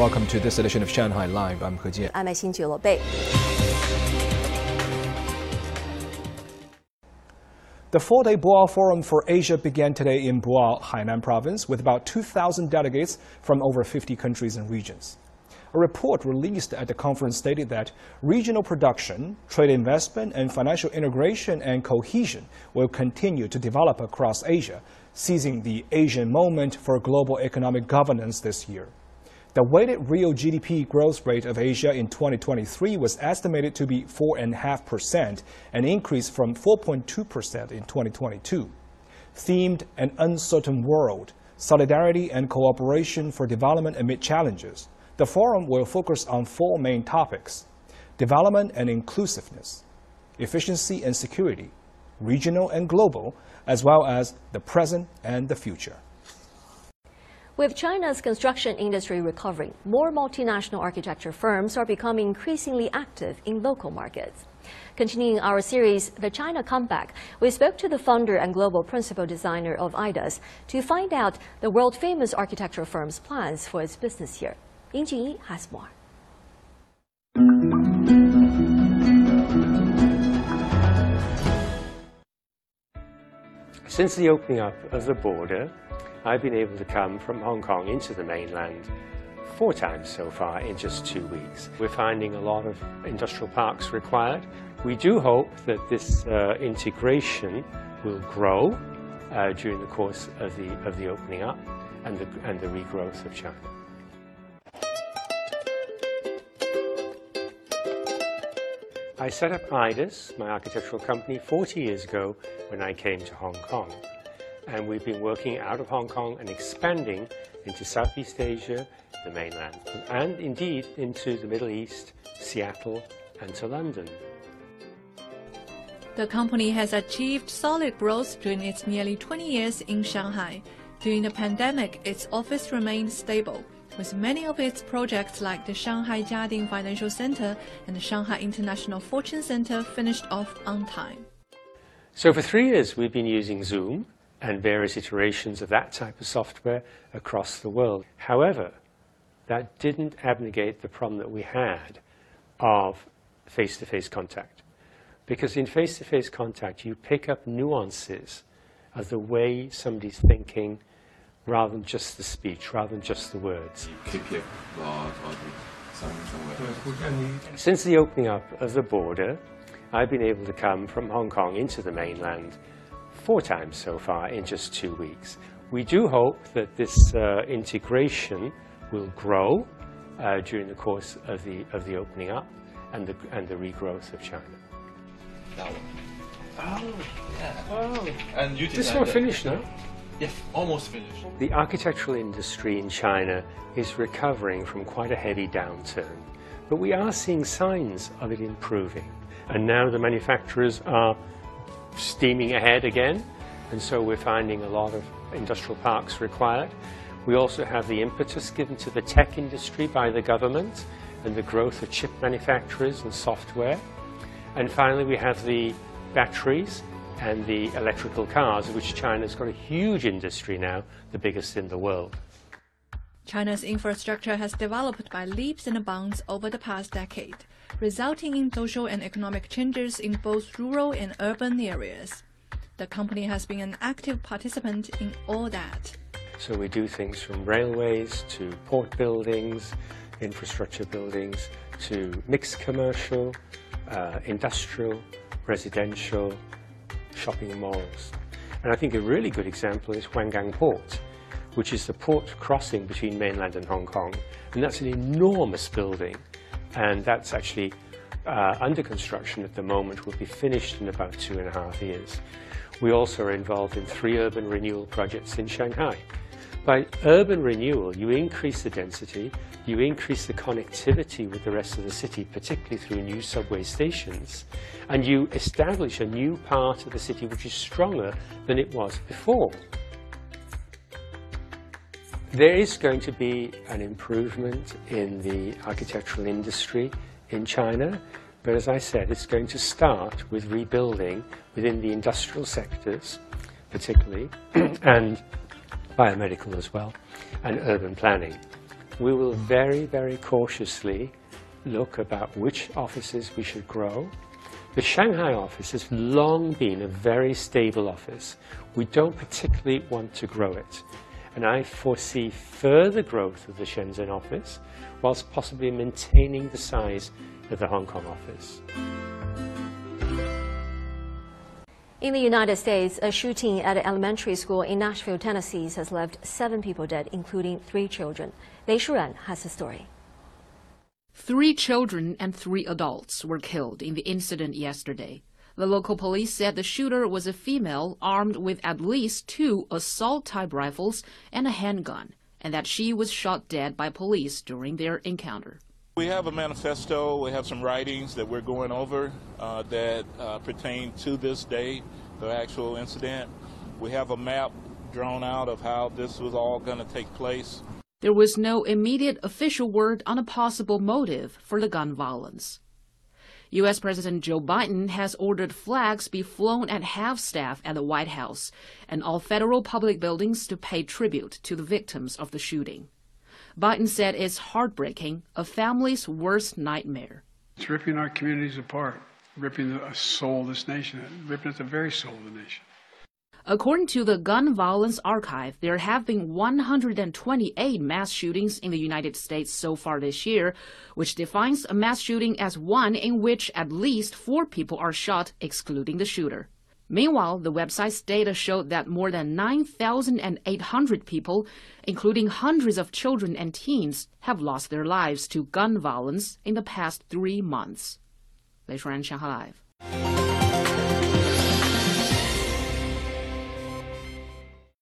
Welcome to this edition of Shanghai Live. I'm He Jian. I'm Xin. The four-day Boao Forum for Asia began today in Boao, Hainan Province, with about 2,000 delegates from over 50 countries and regions. A report released at the conference stated that regional production, trade investment, and financial integration and cohesion will continue to develop across Asia, seizing the Asian moment for global economic governance this year. The weighted real GDP growth rate of Asia in 2023 was estimated to be 4.5%, an increase from 4.2% in 2022. Themed An Uncertain World, Solidarity and Cooperation for Development Amid Challenges, the forum will focus on four main topics development and inclusiveness, efficiency and security, regional and global, as well as the present and the future. With China's construction industry recovering, more multinational architecture firms are becoming increasingly active in local markets. Continuing our series, The China Comeback, we spoke to the founder and global principal designer of Aedas to find out the world famous architecture firm's plans for its business here. Ying has more. Since the opening up of the border, I've been able to come from Hong Kong into the mainland four times so far in just two weeks. We're finding a lot of industrial parks required. We do hope that this uh, integration will grow uh, during the course of the, of the opening up and the, and the regrowth of China. I set up Aedas, my architectural company, 40 years ago when I came to Hong Kong. And we've been working out of Hong Kong and expanding into Southeast Asia, the mainland, and indeed into the Middle East, Seattle, and to London. The company has achieved solid growth during its nearly 20 years in Shanghai. During the pandemic, its office remained stable with many of its projects like the Shanghai Jiading Financial Center and the Shanghai International Fortune Center finished off on time. So for three years, we've been using Zoom and various iterations of that type of software across the world. However, that didn't abnegate the problem that we had of face-to-face -face contact. Because in face-to-face -face contact, you pick up nuances of the way somebody's thinking, rather than just the speech, rather than just the words. Since the opening up of the border, I've been able to come from Hong Kong into the mainland four times so far in just two weeks. We do hope that this uh, integration will grow uh, during the course of the, of the opening up and the, and the regrowth of China. That one. Oh, yeah. Oh. And you This one finished now? Yes, almost finished. The architectural industry in China is recovering from quite a heavy downturn, but we are seeing signs of it improving. And now the manufacturers are steaming ahead again, and so we're finding a lot of industrial parks required. We also have the impetus given to the tech industry by the government and the growth of chip manufacturers and software. And finally, we have the batteries and the electrical cars, which China's got a huge industry now, the biggest in the world. China's infrastructure has developed by leaps and bounds over the past decade, resulting in social and economic changes in both rural and urban areas. The company has been an active participant in all that. So we do things from railways to port buildings, infrastructure buildings, to mixed commercial, uh, industrial, residential, shopping malls. And I think a really good example is Huanggang Port, which is the port crossing between mainland and Hong Kong. And that's an enormous building. And that's actually uh, under construction at the moment, will be finished in about two and a half years. We also are involved in three urban renewal projects in Shanghai. By urban renewal, you increase the density, you increase the connectivity with the rest of the city, particularly through new subway stations, and you establish a new part of the city which is stronger than it was before. There is going to be an improvement in the architectural industry in China, but as I said, it's going to start with rebuilding within the industrial sectors, particularly, and biomedical as well, and urban planning. we will very, very cautiously look about which offices we should grow. The Shanghai office has long been a very stable office. We don't particularly want to grow it. And I foresee further growth of the Shenzhen office, whilst possibly maintaining the size of the Hong Kong office. In the United States, a shooting at an elementary school in Nashville, Tennessee has left seven people dead, including three children. Lei Shuran has the story. Three children and three adults were killed in the incident yesterday. The local police said the shooter was a female armed with at least two assault type rifles and a handgun, and that she was shot dead by police during their encounter. We have a manifesto, we have some writings that we're going over uh, that uh, pertain to this day, the actual incident. We have a map drawn out of how this was all going to take place. There was no immediate official word on a possible motive for the gun violence. U.S. President Joe Biden has ordered flags be flown at half staff at the White House and all federal public buildings to pay tribute to the victims of the shooting. Biden said it's heartbreaking, a family's worst nightmare. It's ripping our communities apart, ripping the soul of this nation, ripping at the very soul of the nation. According to the Gun Violence Archive, there have been 128 mass shootings in the United States so far this year, which defines a mass shooting as one in which at least four people are shot, excluding the shooter. Meanwhile, the website's data showed that more than 9,800 people, including hundreds of children and teens, have lost their lives to gun violence in the past three months. 雷传上海 Live。